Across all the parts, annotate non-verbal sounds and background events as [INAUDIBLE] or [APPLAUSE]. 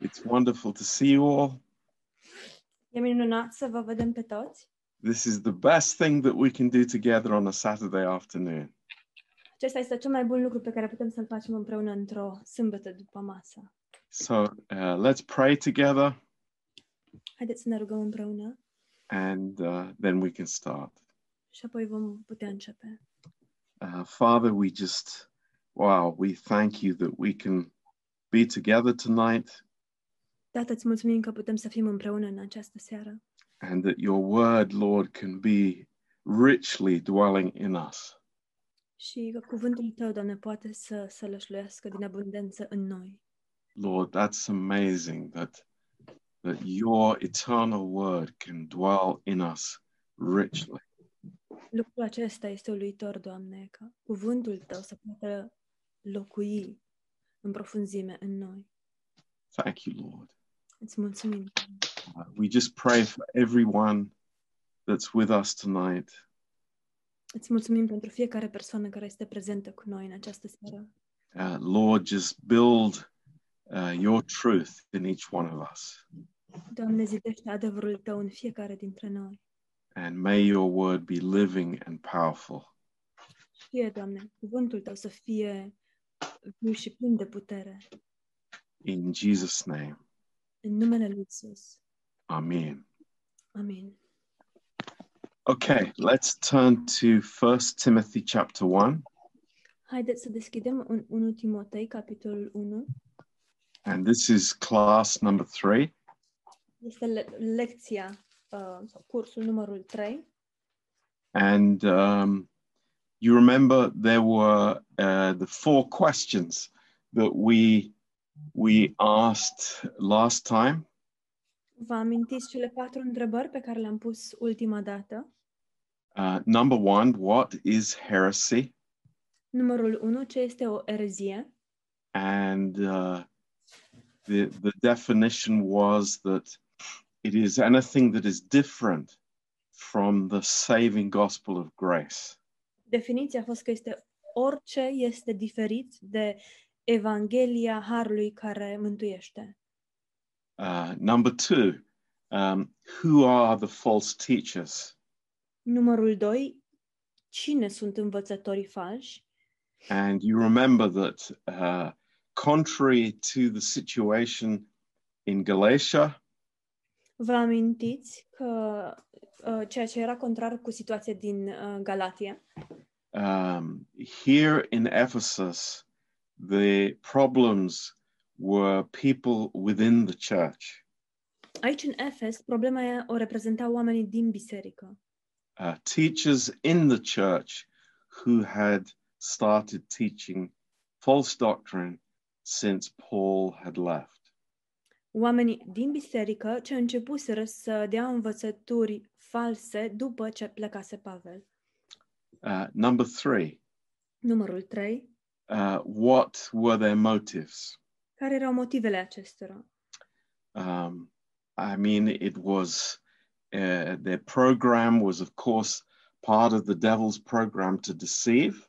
It's wonderful to see you all. E minunat să vă vedem pe toți. This is the best thing that we can do together on a Saturday afternoon. Acesta este cel mai bun lucru pe care putem să-l facem împreună într-o sâmbătă după masă. So uh, let's pray together Haideți să ne rugăm împreună and uh, then we can start. și apoi vom putea începe. Uh, Father, we just, wow, we thank you that we can be together tonight Tată, îți mulțumim că putem să fim împreună în această seară and that your word, Lord, can be richly dwelling in us. și că cuvântul Tău, Doamne, poate să să lășluiască din abundență în noi. Lord, that's amazing that that your eternal word can dwell in us richly. Lucrul acesta este uluitor, Doamne, că cuvântul Tău să poată locui în profunzime în noi. Thank you, Lord. Îți mulțumim. Uh, we just pray for everyone that's with us tonight. Îți mulțumim pentru fiecare persoană care este prezentă cu noi în această seară. Uh, Lord, just build uh, your truth in each one of us. Doamne, zidește adevărul Tău în fiecare dintre noi. And may your word be living and powerful. Fie, Doamne, cuvântul Tău să fie viu și plin de putere. In Jesus' name, În numele Lui Isus. Amen. Amin. Okay, let's turn to First Timothy chapter 1. Haideți să deschidem în 1 Timotei, capitolul 1. And this is class number three. Este le- lecția uh, cursul numărul 3. And um, you remember there were uh, the four questions that we we asked last time. Vă amintiți cele patru întrebări pe care le-am pus ultima dată? Uh, number one, what is heresy? Numărul 1, ce este o erezie? And uh, the the definition was that it is anything that is different from the saving gospel of grace. Definiția a fost că este orice este diferit de Evanghelia Harului care mântuiește. Uh, number two, um, who are the false teachers? Numărul 2, cine sunt învățătorii falși? And you remember that, uh, contrary to the situation in Galatia, Vă amintiți că uh, ceea ce era contrar cu situația din uh, Galatia, um, here in Ephesus, the problems were people within the church. aici în Efes, problema aia o reprezentau oamenii din biserică. uh, teachers in the church who had started teaching false doctrine since Paul had left. Oamenii din biserică ce începuseră să dea învățături false după ce plecase Pavel. Uh, number three, Numărul 3. Uh, what were their motives? Care erau motivele acestora? Um, I mean, it was uh, their program was, of course, part of the devil's program to deceive.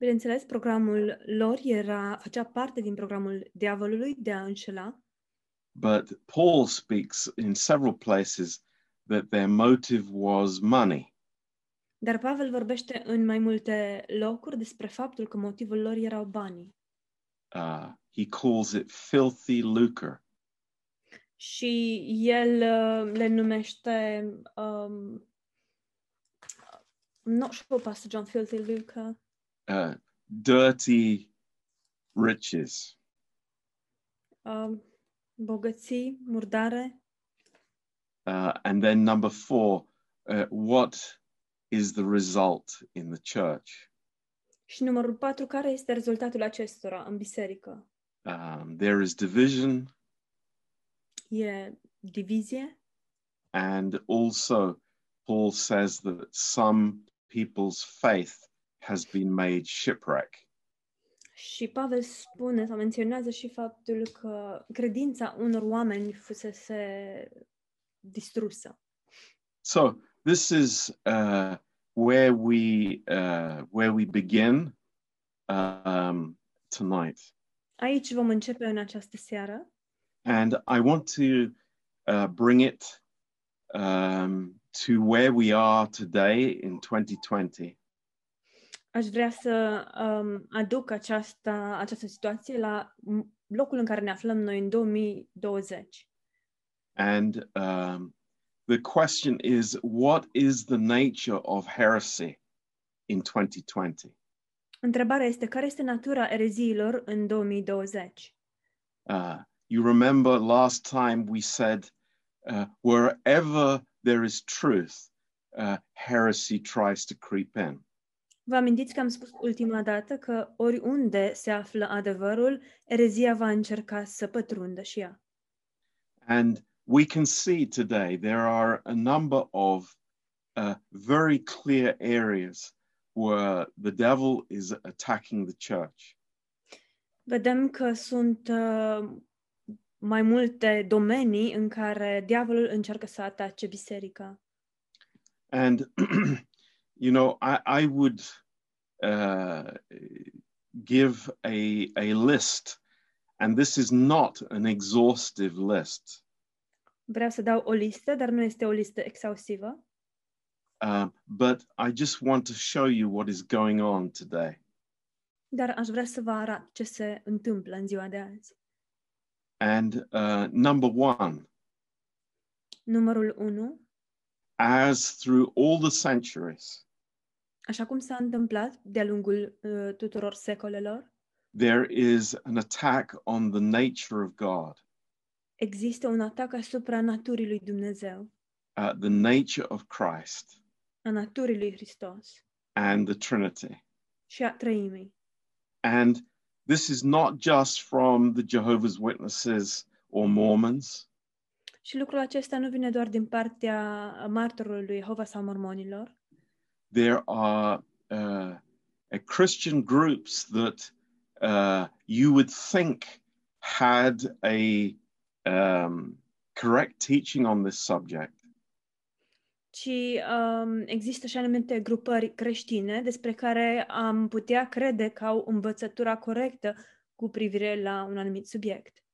Bineînțeles, programul lor era, făcea parte din programul diavolului de a înșela, But Paul speaks in several places that their motive was money. Dar Pavel vorbește în mai multe locuri despre faptul că motivul lor erau banii. Uh, he calls it filthy lucre. Și el uh, le numește um, I'm not sure, Pastor John Filthy Luca. uh, dirty riches. Um, bogății, murdare. Uh, and then number four, uh, what is the result in the church? Și numărul patru, care este rezultatul acestora în biserică? Um, there is division, E divizie and also Paul says that some people's faith has been made shipwreck. și Pavel spune sau menționează și faptul că credința unor oameni fusese distrusă. So this is uh, where we uh, where we begin um, tonight. Aici vom începe în această seară And I want to uh, bring it um, to where we are today in 2020. Aș vrea să um, aduc această, această situație la locul în care ne aflăm noi în 2020. And um, the question is what is the nature of heresy in 2020? Întrebarea este care este natura ereziilor în 2020? Uh, you remember last time we said uh, wherever there is truth, uh, heresy tries to creep in. Vă amintiți că am spus ultima dată că oriunde se află adevărul, erezia va încerca să pătrundă și ea. And we can see today there are a number of uh, very clear areas where the devil is attacking the church. Vedem că sunt uh, mai multe domenii în care diavolul încearcă să atace biserica. And, [CLEARS THROAT] you know, I, I would uh, give a, a list, and this is not an exhaustive list. Vreau să dau o listă, dar nu este o listă exhaustivă. Um, but I just want to show you what is going on today. Dar aș vrea să vă arăt ce se întâmplă în ziua de azi. And uh, number one, Numărul 1. as through all the centuries, Așa cum s-a întâmplat de-a lungul uh, tuturor secolelor, there is an attack on the nature of God, există un atac asupra naturii lui Dumnezeu, uh, the nature of Christ, a naturii lui Hristos and the Trinity. și a treimii. And this is not just from the Jehovah's Witnesses or Mormons. Și lucrul acesta nu vine doar din partea martorului lui Jehova sau mormonilor. There are uh, uh, Christian groups that uh, you would think had a um, correct teaching on this subject, ci um, există și anumite grupări creștine despre care am putea crede că au învățătura corectă cu privire la un anumit subiect.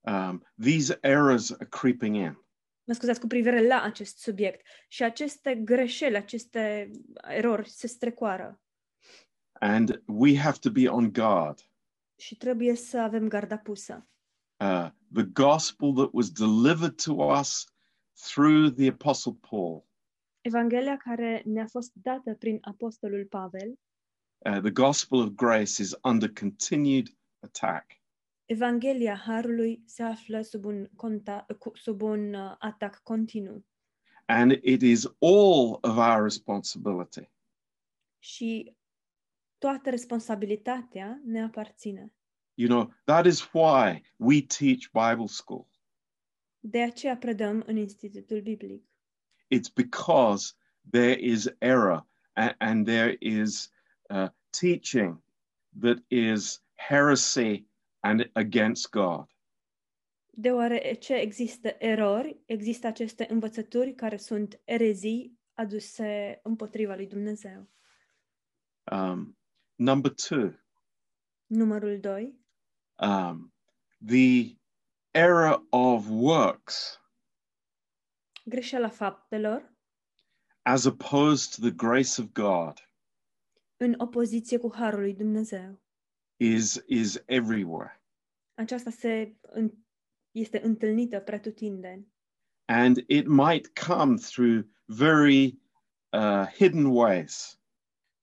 um, these errors are creeping in. Mă scuzați, cu privire la acest subiect. Și aceste greșeli, aceste erori se strecoară. And we have to be on guard. Și trebuie să avem garda pusă. Uh, the gospel that was delivered to us through the Apostle Paul, Evanghelia care ne-a fost dată prin Apostolul Pavel, uh, the gospel of grace, is under continued attack. Evanghelia Harului se află sub un, conta, sub un uh, atac continuu. And it is all of our responsibility. Și toată responsabilitatea ne aparține. You know, that is why we teach Bible school. De aceea predăm în Institutul Biblic. It's because there is error and, and there is uh, teaching that is heresy and against God. Deoarece există erori, există aceste învățături care sunt erezii aduse împotriva lui Dumnezeu. Um, number two, Numărul 2. Um, the error of works Greșeala faptelor as opposed to the grace of God în opoziție cu harul lui Dumnezeu. is, is everywhere. Aceasta se, este întâlnită pretutindeni. And it might come through very uh, hidden ways.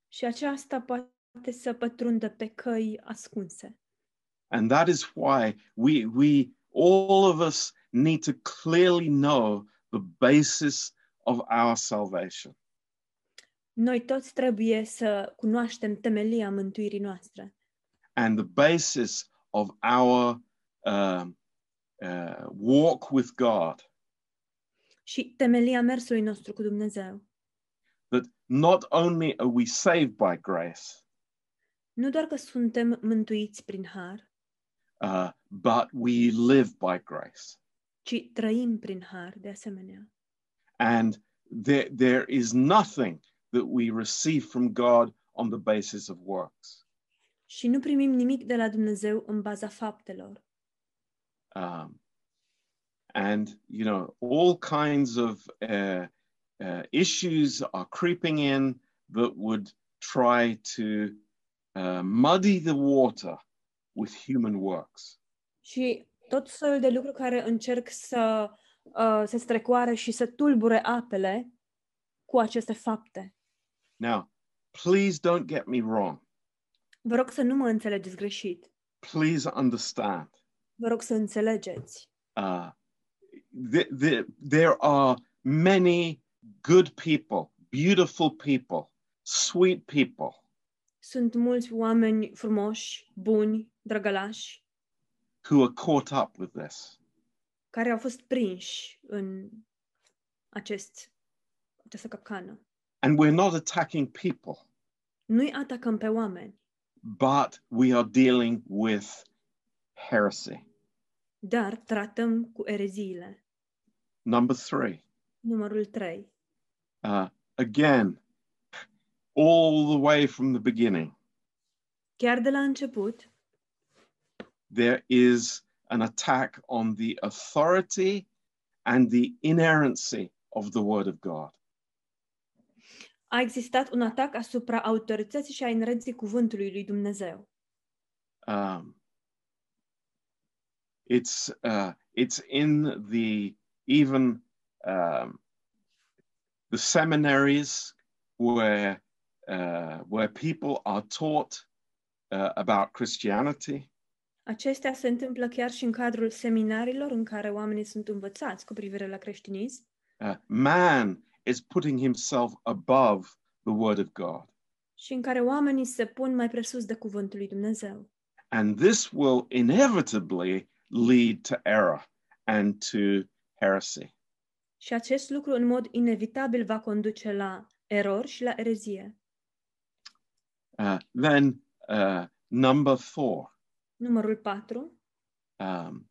Și aceasta poate să pătrundă pe căi ascunse. And that is why we, we, all of us need to clearly know the basis of our salvation. Noi toți trebuie să cunoaștem temelia mântuirii noastre and the basis of our um, uh, walk with God. și temelia mersului nostru cu Dumnezeu. That not only are we saved by grace, Nu doar că suntem mântuiți prin har, uh, but we live by grace. ci trăim prin har de asemenea. And there, there is nothing that we receive from God on the basis of works. Și nu primim nimic de la Dumnezeu în baza faptelor. Um, and you know all kinds of uh, uh, issues are creeping in that would try to uh, muddy the water with human works. Și tot felul de lucruri care încerc să uh, se strecoare și să tulbure apele cu aceste fapte. Now, please don't get me wrong. Vă rog să nu mă înțelegeți greșit. Please understand. Vă rog să înțelegeți. Uh, the, the, there are many good people, beautiful people, sweet people Sunt mulți oameni frumoși, buni, drăgălași, who are caught up with this. care au fost prinși în acest, această capcană. And we're not attacking people, Nu-i atacăm pe oameni, but we are dealing with heresy. dar tratăm cu ereziile. Number three, Numărul 3. uh, again, all the way from the beginning, Chiar de la început, there is an attack on the authority and the inerrancy of the Word of God. a existat un atac asupra autorității și a inerenței cuvântului lui Dumnezeu. Um, it's uh, it's in the even um, the seminaries where where people are taught uh, about Christianity. Acestea se întâmplă chiar și în cadrul seminarilor în care oamenii sunt învățați cu privire la creștinism. Uh, man is putting himself above the Word of God, și în care oamenii se pun mai presus de cuvântul lui Dumnezeu. and this will inevitably lead to error and to heresy. Și acest lucru în mod inevitabil va conduce la erori și la erezie. Uh, then uh, number four. Numărul 4. um,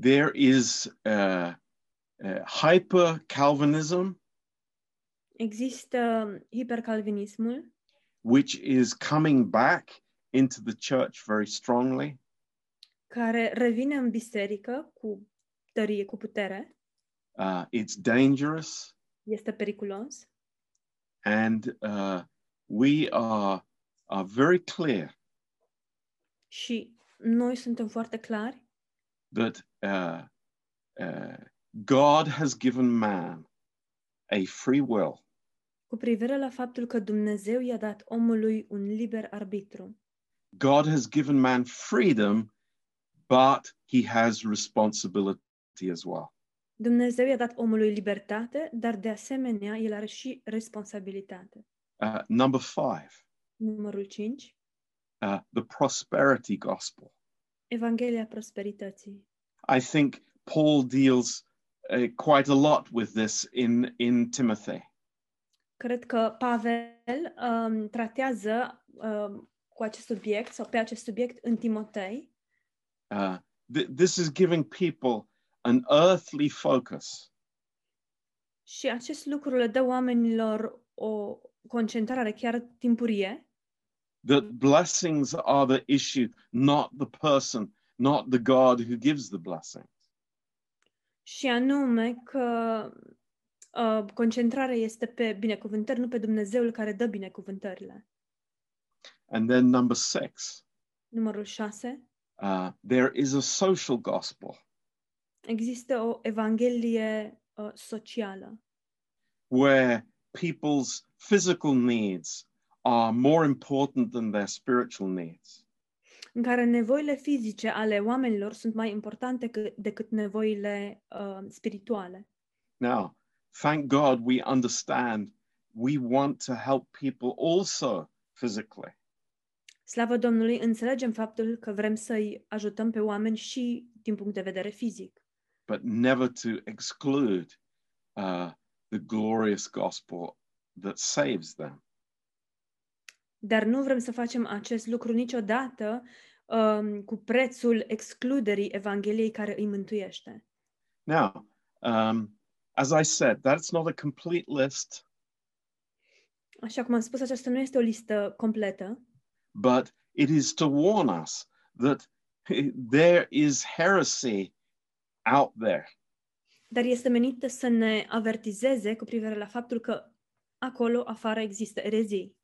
there is uh, uh, hyper Calvinism, Există hipercalvinismul, which is coming back into the church very strongly. care revine în biserică cu tărie, cu putere. Uh, it's dangerous, Este periculos. and uh, we are are very clear Și noi suntem foarte clari that uh, uh, God has given man a free will, cu privire la faptul că Dumnezeu i-a dat omului un liber arbitru. God has given man freedom, but he has responsibility as well. Dumnezeu i-a dat omului libertate, dar de asemenea el are și responsabilitate. Uh, number five. Numărul 5. uh, the prosperity gospel. Evanghelia prosperității. I think Paul deals uh, quite a lot with this in, in Timothy. Cred că Pavel um, tratează um, cu acest subiect sau pe acest subiect în Timotei Uh, th- this is giving people an earthly focus și acest lucru le dă oamenilor o concentrare chiar timpurie, that blessings are the issue, not the person, not the God who gives the blessings. și anume că uh, concentrarea este pe binecuvântări, nu pe Dumnezeul care dă binecuvântările. And then number six, Numărul 6. uh, there is a social gospel Există o evanghelie uh, socială where people's physical needs are more important than their spiritual needs. în care nevoile fizice ale oamenilor sunt mai importante decât nevoile uh, spirituale. Now, thank God we understand we want to help people also physically. Slavă Domnului, înțelegem faptul că vrem să-i ajutăm pe oameni și din punct de vedere fizic, but never to exclude uh, the glorious gospel that saves them. Dar nu vrem să facem acest lucru niciodată um, cu prețul excluderii Evangheliei care îi mântuiește. Now, um, as I said, that's not a complete list, Așa cum am spus, aceasta nu este o listă completă, but it is to warn us that there is heresy out there. dar este menită să ne avertizeze cu privire la faptul că acolo afară există erezii.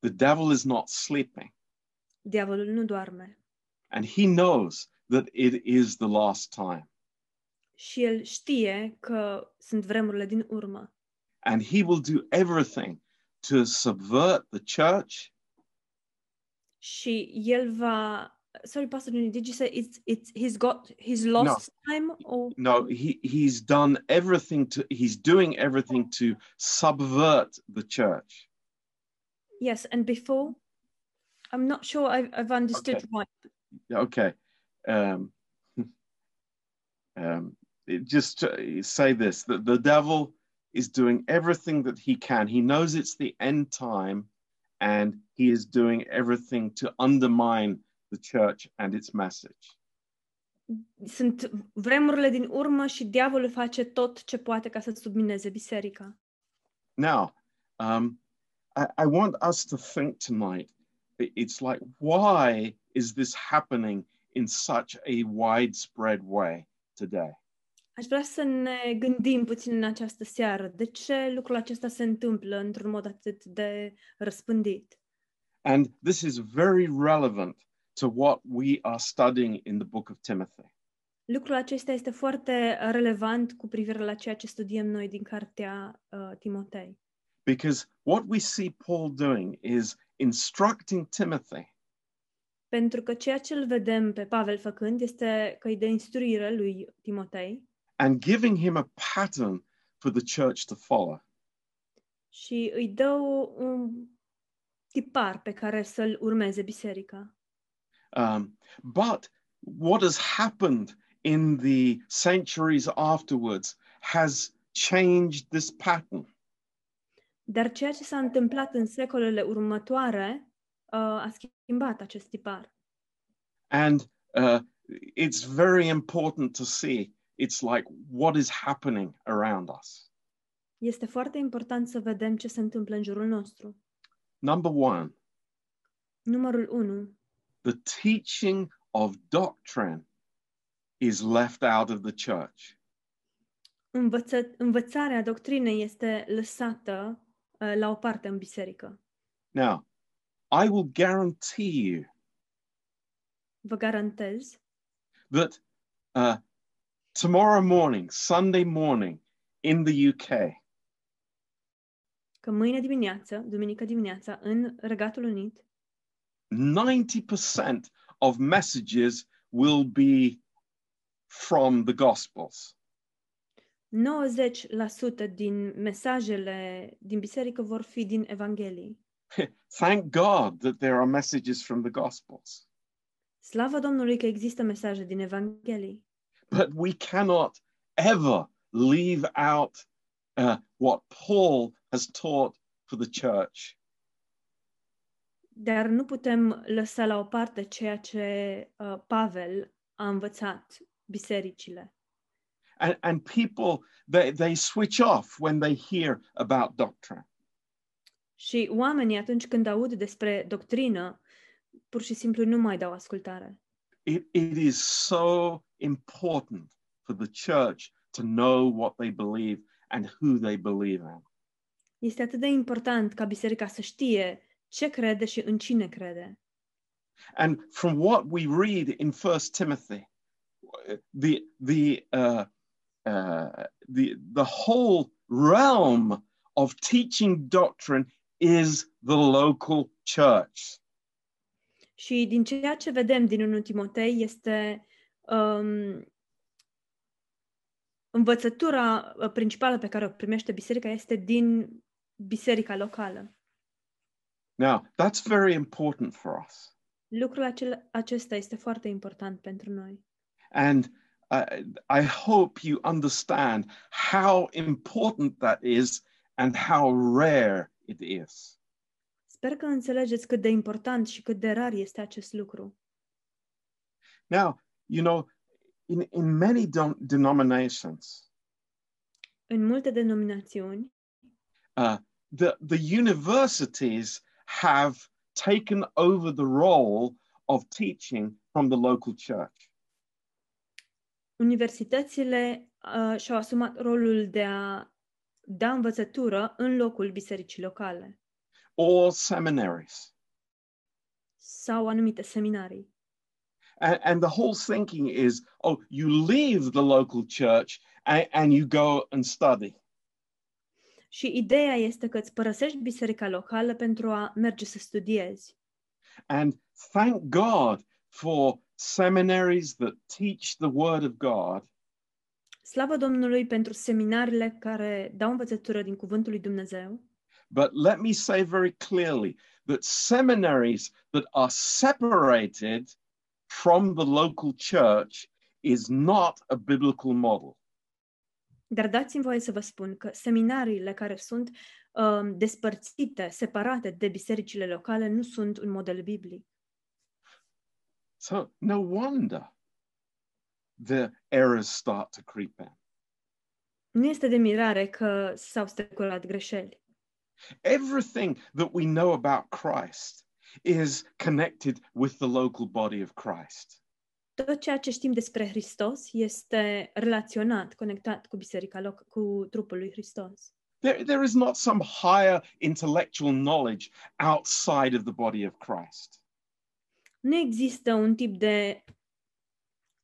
The devil is not sleeping, Diavolul nu doarme. And he knows that it is the last time. și el știe că sunt vremurile din urmă. And he will do everything to subvert the church, și el va Sorry, Pastor Juni, did you say it's it's he's got he's lost time or? No he he's done everything to he's doing everything to subvert the church yes, and before I'm not sure I've, I've understood Okay. right. okay um [LAUGHS] um it- just to say this that the devil is doing everything that he can he knows it's the end time and he is doing everything to undermine the church and its message Sunt vremurile din urmă și diavolul face tot ce poate ca să submineze biserica. Now, um, I, I want us to think tonight. It's like, why is this happening in such a widespread way today? Aș vrea să ne gândim puțin în această seară. De ce lucrul acesta se întâmplă într-un mod atât de răspândit? And this is very relevant to what we are studying in the book of Timothy. Lucrul acesta este foarte relevant cu privire la ceea ce studiem noi din cartea uh, Timotei. Because what we see Paul doing is instructing Timothy Pentru că ceea ce îl vedem pe Pavel făcând este că îi dă instruire lui Timotei and giving him a pattern for the church to follow. și îi dă un tipar pe care să-l urmeze biserica. Um, but what has happened in the centuries afterwards has changed this pattern. Dar ceea ce s-a întâmplat în secolele următoare uh, a schimbat acest tipar. And uh, it's very important to see. It's like what is happening around us. Este foarte important să vedem ce se întâmplă în jurul nostru. Number one, Numărul 1. the teaching of doctrine is left out of the church. Învăță- învățarea doctrinei este lăsată uh, la o parte în biserică. Now, I will guarantee you Vă garantez that uh, tomorrow morning, Sunday morning, in the UK, că mâine dimineață, duminică dimineața, în Regatul Unit, 90% of messages will be from the Gospels. 90% din mesajele din biserică vor fi din Evanghelii. [LAUGHS] Thank God that there are messages from the Gospels. Slavă Domnului că există mesaje din Evanghelii. But we cannot ever leave out uh, what Paul has taught for the church. Dar nu putem lăsa la o parte ceea ce uh, Pavel a învățat bisericile. And, and people, they, they switch off when they hear about doctrine. Și oamenii, atunci când aud despre doctrină, pur și simplu nu mai dau ascultare. It, it is so important for the church to know what they believe and who they believe in. Este atât de important ca biserica să știe ce crede și în cine crede. And from what we read in First Timothy, the the uh, uh, the the whole realm of teaching doctrine is the local church. Și din ceea ce vedem din 1 Timotei este um, învățătura uh, principală pe care o primește biserica este din biserica locală. Now that's very important for us, Lucrul acel, acesta este foarte important pentru noi. and uh, I hope you understand how important that is and how rare it is. Sper că înțelegeți cât de important și cât de rar este acest lucru. Now, you know, in in many dom- denominations. În multe denominațiuni, uh, the, the universities have taken over the role of teaching from the local church. Universitățile uh, și-au asumat rolul de a da învățătură în locul bisericii locale or seminaries. sau anumite seminarii. And, and the whole thinking is oh, you leave the local church and, and you go and study. Și ideea este că îți părăsești biserica locală pentru a merge să studiezi. And thank God for seminaries that teach the Word of God Slavă Domnului pentru seminariile care dau învățătură din Cuvântul lui Dumnezeu, But let me say very clearly that seminaries that are separated from the local church is not a biblical model. dar dați-mi voie să vă spun că seminariile care sunt um, despărțite, separate de bisericile locale, nu sunt un model biblic. So no wonder the errors start to creep in. Nu este de mirare că s-au strecurat greșeli. Everything that we know about Christ is connected with the local body of Christ. Tot ceea ce știm despre Hristos este relaționat, conectat cu biserica, loc- cu trupul lui Hristos. There, there is not some higher intellectual knowledge outside of the body of Christ. Nu există un tip de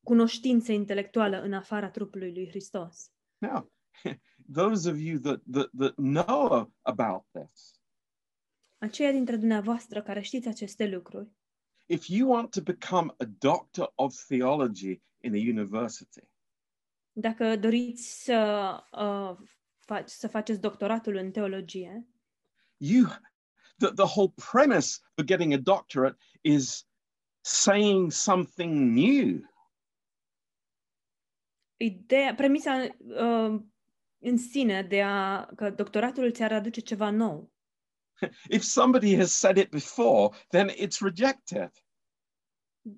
cunoștință intelectuală în afara trupului lui Hristos. Now, [LAUGHS] those of you that, that, that know about this, Aceia dintre dumneavoastră care știți aceste lucruri, if you want to become a doctor of theology in a university, dacă doriți să, uh, faci, să faceți doctoratul în teologie, you the, the whole premise for getting a doctorate is saying something new. ideea, premisa uh, în sine de a, că doctoratul ți-ar aduce ceva nou. If somebody has said it before, then it's rejected.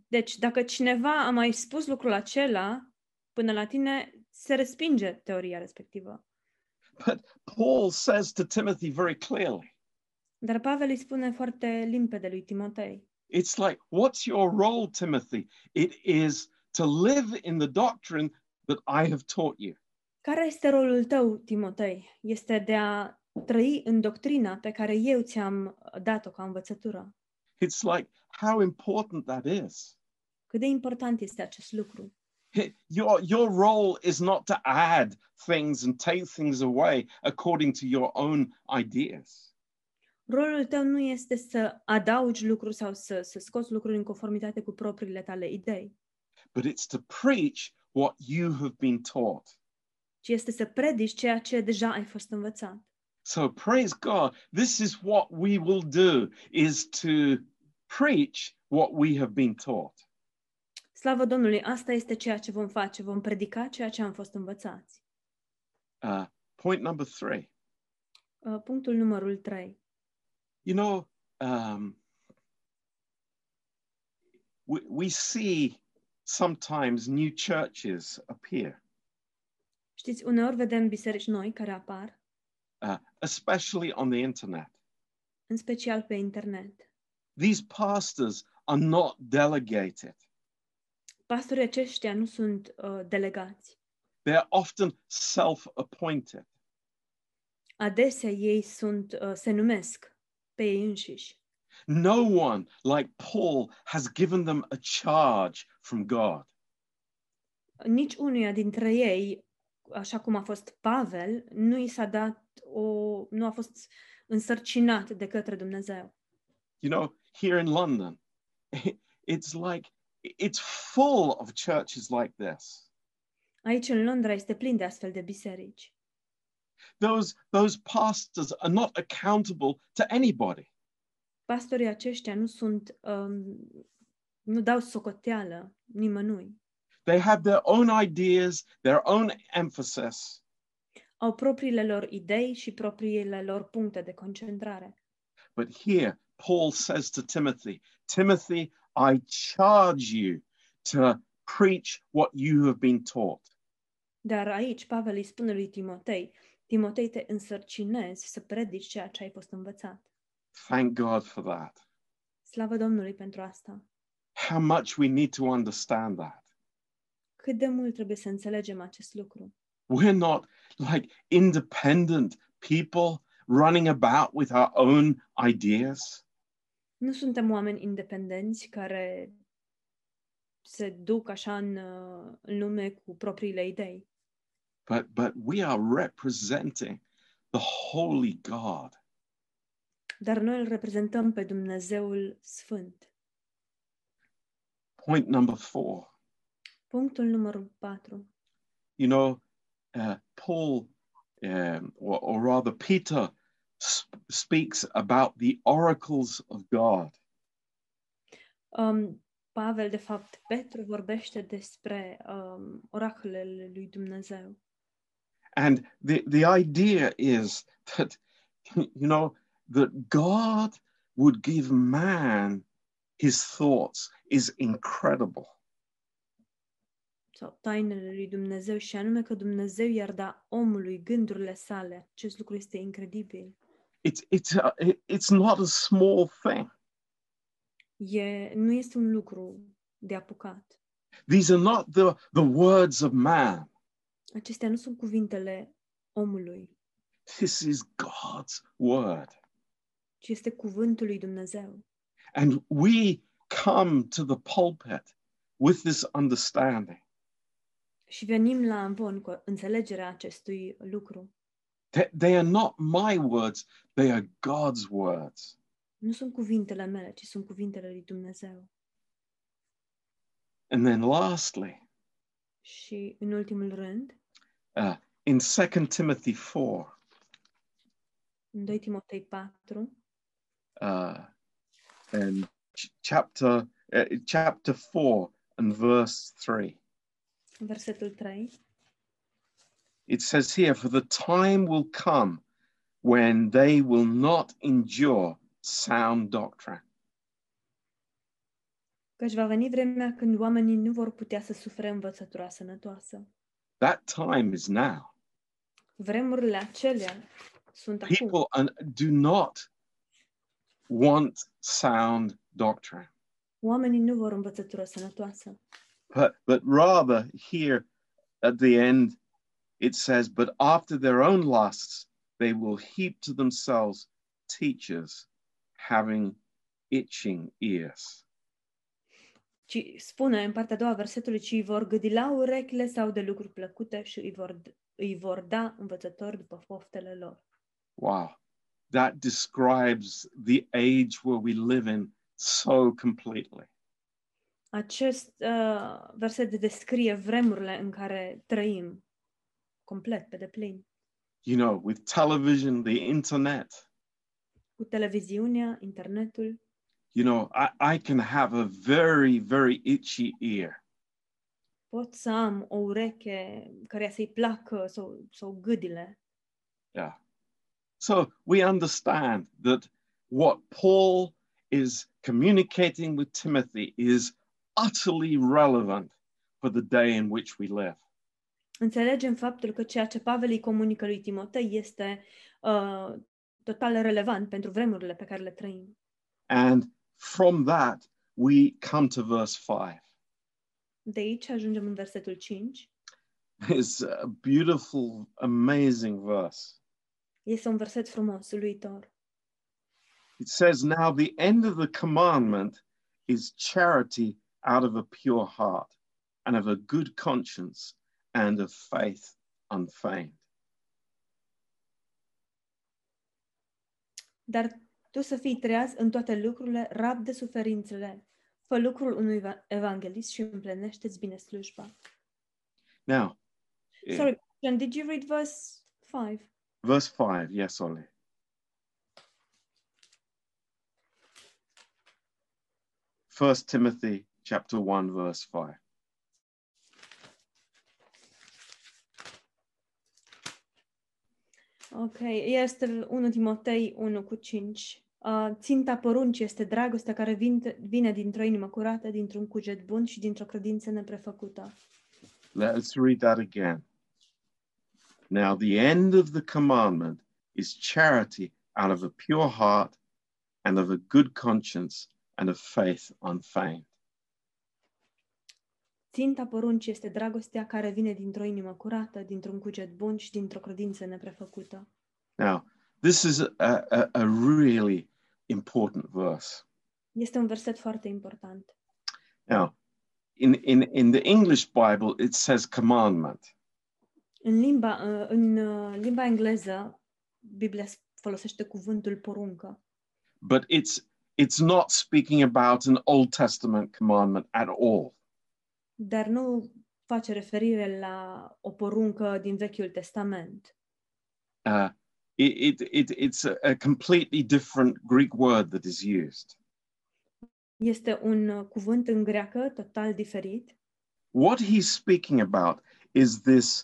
Deci, dacă cineva a mai spus lucrul acela până la tine, se respinge teoria respectivă. But Paul says to Timothy very clearly, Dar Pavel îi spune foarte limpede lui Timotei. It's like, what's your role, Timothy? It is to live in the doctrine that I have taught you. Care este rolul tău, Timotei? Este de a trăi în doctrina pe care eu ți-am dat-o ca învățătură. It's like how important that is. Cât de important este acest lucru. Your, your role is not to add things and take things away according to your own ideas. Rolul tău nu este să adaugi lucruri sau să, să scoți lucruri în conformitate cu propriile tale idei, but it's to preach what you have been taught. ci este să predici ceea ce deja ai fost învățat. So praise God. This is what we will do is to preach what we have been taught. Slavă Domnului, asta este ceea ce vom face, vom predica ceea ce am fost învățați. Uh, point number three. Uh, Punctul numărul 3. You know, um, we, we see sometimes new churches appear, Știți, uneori vedem biserici noi care apar, uh, especially on the internet. în special pe internet. These pastors are not delegated. Pastorii aceștia nu sunt uh, delegați. They're often self-appointed. Adesea ei sunt, uh, se numesc pe ei înșiși. No one like Paul has given them a charge from God. Nici unuia dintre ei, așa cum a fost Pavel, nu i s-a dat o, nu a fost însărcinat de către Dumnezeu. You know, here in London, [LAUGHS] it's like it's full of churches like this. Aici în Londra este plin de astfel de biserici. Those those pastors are not accountable to anybody. Pastorii aceștia nu sunt, um, nu dau socoteală nimănui. They have their own ideas, their own emphasis. Au propriile lor idei și propriile lor puncte de concentrare. But here, Paul says to Timothy, Timothy, I charge you to preach what you have been taught. Dar aici Pavel îi spune lui Timotei, Timotei te însărcinezi să predici ceea ce ai fost învățat. Thank God for that. Slavă Domnului pentru asta. How much we need to understand that. Cât de mult trebuie să înțelegem acest lucru. We're not like independent people running about with our own ideas. Nu suntem oameni independenți care se duc așa în, uh, în lume cu propriile idei, but but we are representing the holy God. dar noi îl reprezentăm pe Dumnezeul Sfânt. Point number four. Punctul numărul 4. You know, uh, Paul, um, or, or rather Peter, sp- speaks about the oracles of God. Um, Pavel, de fapt, Petru vorbește despre um, oracolele lui Dumnezeu. And the, the idea is that, [LAUGHS] you know, that God would give man his thoughts is incredible. sau tainele lui Dumnezeu și anume că Dumnezeu i-ar da omului gândurile sale. Acest lucru este incredibil. It's, it's, uh, it- it's not a small thing. E, nu este un lucru de apucat. These are not the, the words of man. Acestea nu sunt cuvintele omului, This is God's word. ci este cuvântul lui Dumnezeu. And we come to the pulpit with this understanding Și venim la învon cu înțelegerea acestui lucru. that they are not my words, they are God's words. Nu sunt cuvintele mele, ci sunt cuvintele lui Dumnezeu. And then lastly, Și în ultimul rând, uh, in 2 Timothy 4, în 2 Timotei 4, uh, and ch- chapter, uh, chapter 4 and verse 3, versetul 3, it says here, For the time will come when they will not endure sound doctrine. Căci va veni vremea când oamenii nu vor putea să sufere învățătura sănătoasă. That time is now. Vremurile acelea sunt acum. People do not want sound doctrine, Oamenii nu vor învățătură sănătoasă, but, but rather, here at the end, it says, But after their own lusts, they will heap to themselves teachers having itching ears. Ci spune în partea a doua a versetului, ci îi vor gâdi la urechile sau de lucruri plăcute și îi vor, îi vor da învățători după poftele lor. Wow. That describes the age where we live in so completely. Acest uh, verset descrie vremurile în care trăim complet, pe deplin, You know, with television, the internet, cu televiziunea, internetul. You know, I, I can have a very, very itchy ear. Pot să am o ureche care să-i placă sau, sau gâdile. Yeah. So we understand that what Paul is communicating with Timothy is utterly relevant for the day in which we live. Înțelegem faptul că ceea ce Pavel îi comunică lui Timotei este uh, total relevant pentru vremurile pe care le trăim. And from that, we come to verse 5. De aici ajungem în versetul 5. It's a beautiful, amazing verse. Este un verset frumos, uluitor. It says, Now the end of the commandment is charity out of a pure heart and of a good conscience and of faith unfeigned. Dar tu să fii treaz în toate lucrurile, rab de suferințele. Fă lucrul unui eva- evanghelist și împlenește-ți bine slujba. Now, eh, Sorry, John, did you read verse 5? verse 5, yes, Ollie. First Timothy chapter 1, verse 5. Ok, este 1 Timotei 1 cu 5. Uh, ținta poruncii este dragostea care vin, vine dintr-o inimă curată, dintr-un cuget bun și dintr-o credință neprefăcută. Let's read that again. Now, the end of the commandment is charity out of a pure heart and of a good conscience and of faith unfeigned. Ținta poruncii este dragostea care vine dintr-o inimă curată, dintr-un cuget bun și dintr-o credință neprefăcută. Now, this is a, a, a really important verse. Este un verset foarte important. Now, in, in, in the English Bible, it says commandment. În limba, uh, în uh, limba engleză, Biblia folosește cuvântul poruncă, but it's it's not speaking about an Old Testament commandment at all. dar nu face referire la o poruncă din Vechiul Testament. Uh, it, it, it, it's a, a completely different Greek word that is used. Este un uh, cuvânt în greacă total diferit. What he's speaking about is this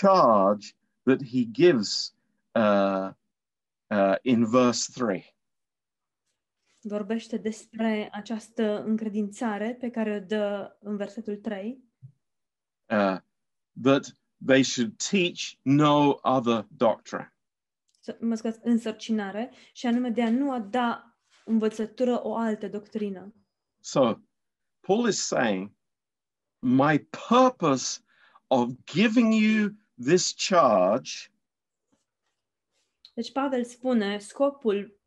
charge that he gives uh, uh, in verse 3. Vorbește despre această încredințare pe care o dă în versetul 3, Uh, that they should teach no other doctrine. Să- mă scuzați, însărcinare, și anume de a nu da învățătură o altă doctrină. So, Paul is saying, My purpose of giving you this charge Deci Pavel spune, scopul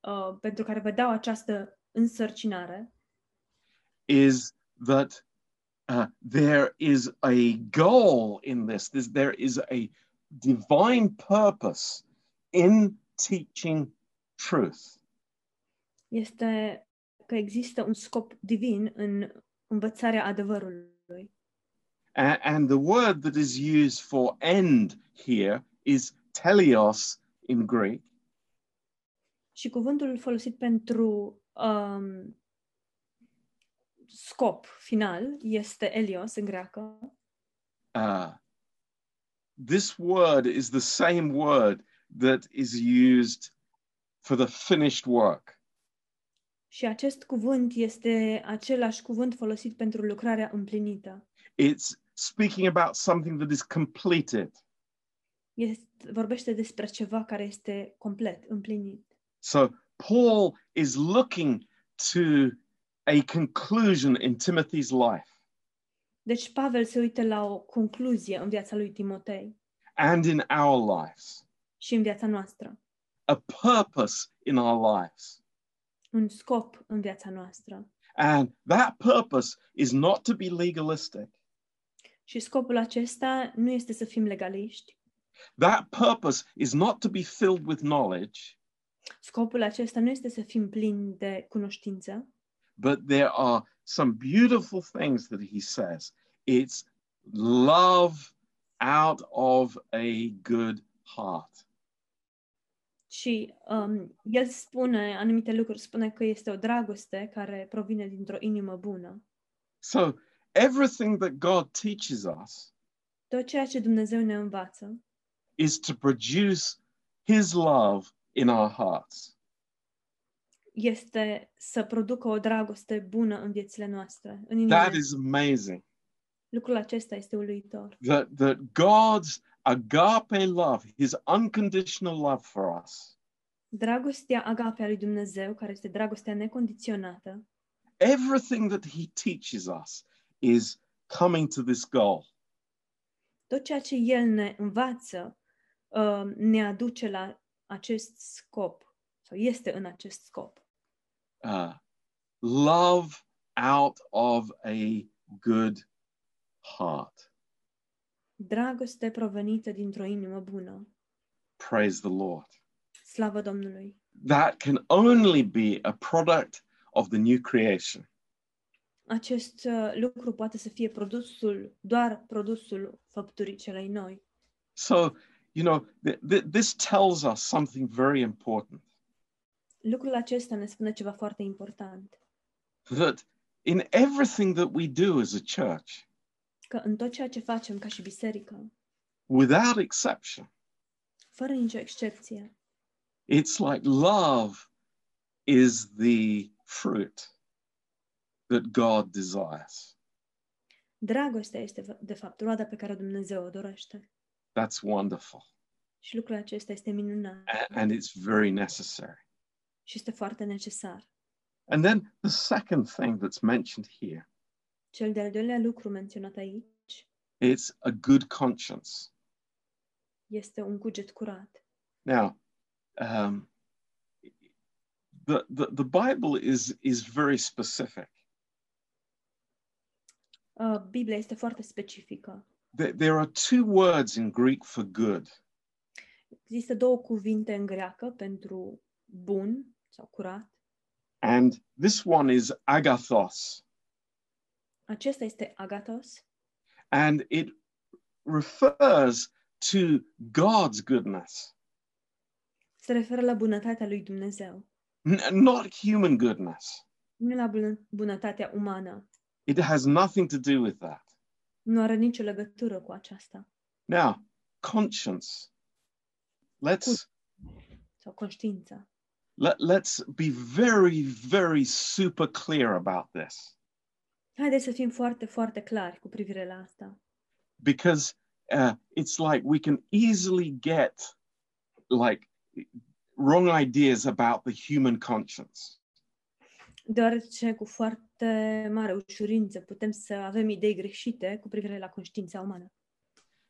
uh, pentru care vă dau această însărcinare is that uh, there is a goal in this. There's, there is a divine purpose in teaching truth. este că există un scop divin în învățarea adevărului. A- and the word that is used for end here is teleos in Greek. Și cuvântul folosit pentru um, scop final este elios în greacă. Uh, this word is the same word that is used for the finished work. Și acest cuvânt este același cuvânt folosit pentru lucrarea împlinită. It's speaking about something that is completed. Este, vorbește despre ceva care este complet, împlinit. So Paul is looking to a conclusion in Timothy's life Deci Pavel se uită la o concluzie în viața lui Timotei and in our lives, și în viața noastră. a purpose in our lives. Un scop în viața noastră. And that purpose is not to be legalistic. Și scopul acesta nu este să fim legaliști. That purpose is not to be filled with knowledge, Scopul acesta nu este să fim plini de cunoștință, but there are some beautiful things that he says. It's love out of a good heart. Și um, el spune anumite lucruri, spune că este o dragoste care provine dintr-o inimă bună. So everything that God teaches us Tot ceea ce Dumnezeu ne învață is to produce his love in our hearts. este să producă o dragoste bună în viețile noastre, în That inimile. is amazing. Lucrul acesta este uluitor. That that God's agape love, his unconditional love for us, Dragostea agape a lui Dumnezeu, care este dragostea necondiționată, everything that he teaches us is coming to this goal. tot ceea ce El ne învață uh, ne aduce la acest scop, sau este în acest scop. Uh, love out of a good heart. Dragoste provenită dintr-o inimă bună. Praise the Lord. Slavă Domnului! That can only be a product of the new creation. Acest uh, lucru poate să fie produsul, doar produsul făpturii celei noi. So, you know, th- th- this tells us something very important Lucrul acesta ne spune ceva foarte important. that in everything that we do as a church, Că în tot ceea ce facem ca și biserică, without exception, fără nicio excepție, it's like love is the fruit that God desires. dragostea este de fapt roada pe care Dumnezeu o dorește. That's wonderful. Și lucrul acesta este minunat A- And it's very necessary. și este foarte necesar. And then the second thing that's mentioned here Cel de-al doilea lucru menționat aici it's a good conscience. este un cuget curat. Now, um, the, the, the Bible is, is very specific. Uh, Biblia este foarte specifică. There, there are two words in Greek for good. Există două cuvinte în greacă pentru bun sau curat. And this one is agathos. Acesta este agathos And it refers to God's goodness, se referă la bunătatea lui Dumnezeu, n- not human goodness. nu la bună- bunătatea umană. It has nothing to do with that. Nu are nicio legătură cu aceasta. Now, conscience. Let's Sau conștiința. let, let's be very, very super clear about this. Haideți să fim foarte, foarte clari cu privire la asta. because uh, it's like we can easily get like wrong ideas about the human conscience. Deoarece cu foarte mare ușurință putem să avem idei greșite cu privire la conștiința umană.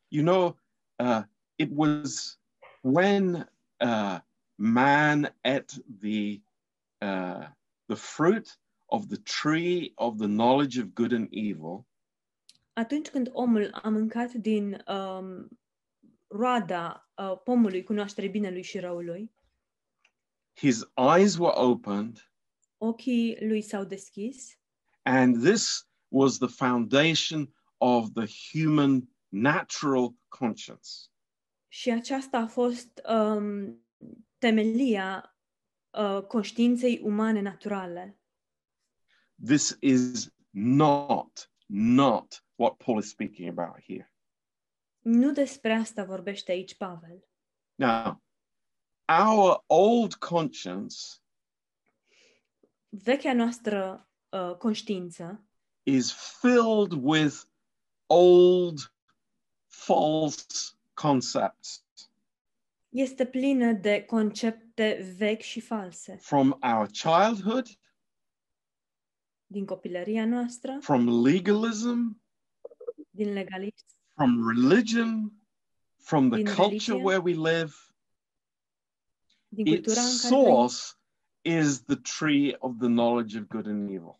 You know, uh, it was when uh, man ate the uh, the fruit of the tree of the knowledge of good and evil. Atunci când omul a mâncat din um, roada uh, pomului cunoașterii binelui și răului, His eyes were opened, ochii lui s-au deschis and this was the foundation of the human natural conscience. și aceasta a fost um, temelia uh, conștiinței umane naturale. This is not not what paul is speaking about here Nu despre asta vorbește aici Pavel. now our old conscience Vechea noastră uh, conștiință is filled with old false concepts este plină de concepte vechi și false. from our childhood Din copilăria noastră, from legalism din legalism, from religion from the culture where we live din its care trăim. source is the tree of the knowledge of good and evil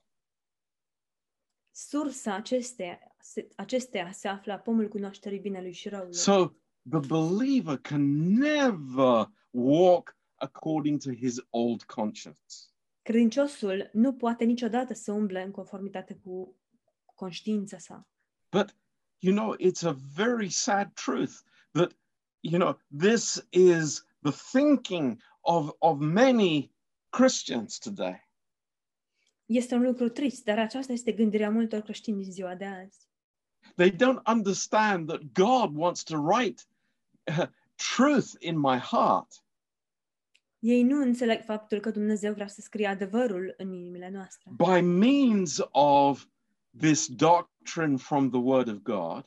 Sursa acestea, acestea se află pomul cunoașterii binelui și răului. So the believer can never walk according to his old conscience. Credinciosul nu poate niciodată să umble în conformitate cu conștiința sa. But you know, it's a very sad truth that you know this is the thinking of of many Christians today. Este un lucru trist, dar aceasta este gândirea multor creștini din ziua de azi. They don't understand that God wants to write uh, truth in my heart. Ei nu înțeleg faptul că Dumnezeu vrea să scrie adevărul în inimile noastre. by means of this doctrine from the Word of God,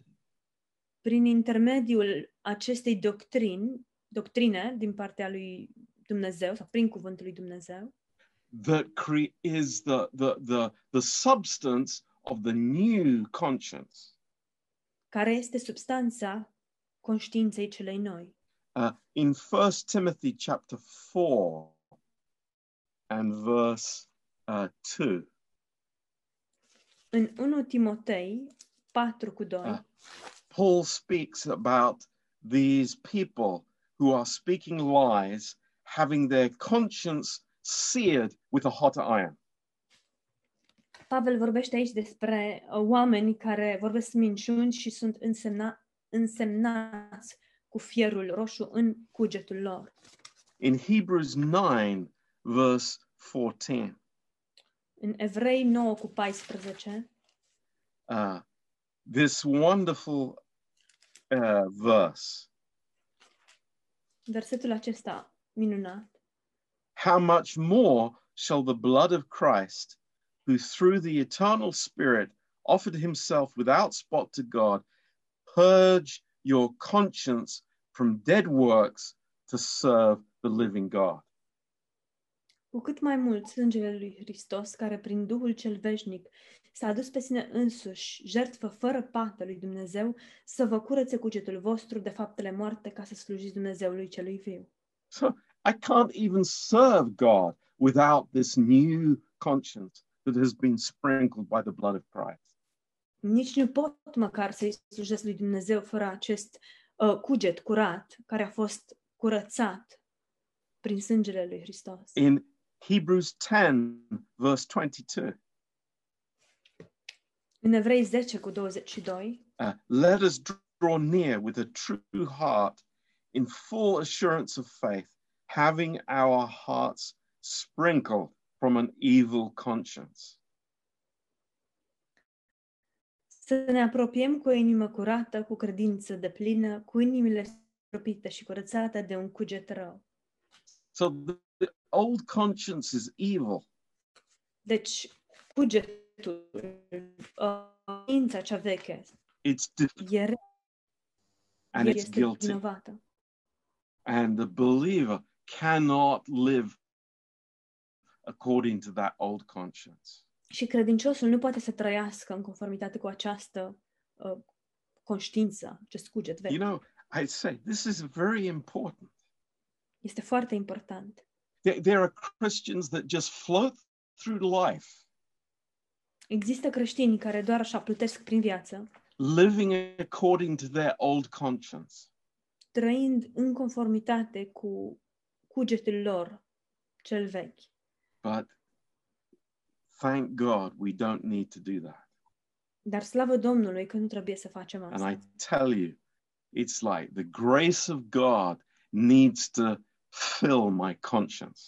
Prin intermediul acestei doctrini, doctrine din partea lui Dumnezeu sau prin cuvântul lui Dumnezeu, that cre- is the, the, the, the substance of the new conscience. care este substanța conștiinței celei noi. Uh, in 1 Timothy chapter 4 and verse uh, 2, În 1 Timotei 4 cu 2, Ah. Paul speaks about these people who are speaking lies, having their conscience seared with a hot iron. Pavel vorbește aici despre uh, oameni care vorbesc minciuni și sunt însemna, însemnați cu fierul roșu în cugetul lor. In Hebrews 9, verse 14, În Evrei 9 cu 14, uh, this wonderful uh, verse versetul acesta minunat. How much more shall the blood of Christ, who through the eternal Spirit offered himself without spot to God, purge your conscience from dead works to serve the living God? Cu cât mai mult sângele lui Hristos, care prin Duhul cel veșnic s-a adus pe sine însuși, jertfă fără pată lui Dumnezeu, să vă cugetul vostru de faptele moarte ca să slujiți Dumnezeului celui viu. So I can't even serve God without this new conscience that has been sprinkled by the blood of Christ. Nici nu pot măcar să-i slujesc lui Dumnezeu fără acest uh, cuget curat care a fost curățat prin sângele lui Hristos. In Hebrews 10, verse 22, În Evrei 10 cu 22, uh, let us draw near with a true heart in full assurance of faith, having our hearts sprinkled from an evil conscience. Să ne apropiem cu o inimă curată, cu credință de plină, cu inimile stropite și curățate de un cuget rău. So the, the old conscience is evil. Deci, cugetul, uh, ința cea veche, It's difficult e rea, and it's este guilty. vinovată. And the believer cannot live according to that old conscience. Și credinciosul nu poate să trăiască în conformitate cu această uh, conștiință, acest cuget vechi. You know, I say this is very important. Este foarte important. There, there are Christians that just float through life, Există creștini care doar așa plutesc prin viață, living according to their old conscience. trăind în conformitate cu cugetul lor cel vechi. But thank God we don't need to do that. Dar slavă Domnului că nu trebuie să facem And asta. I tell you, it's like the grace of God needs to fill my conscience.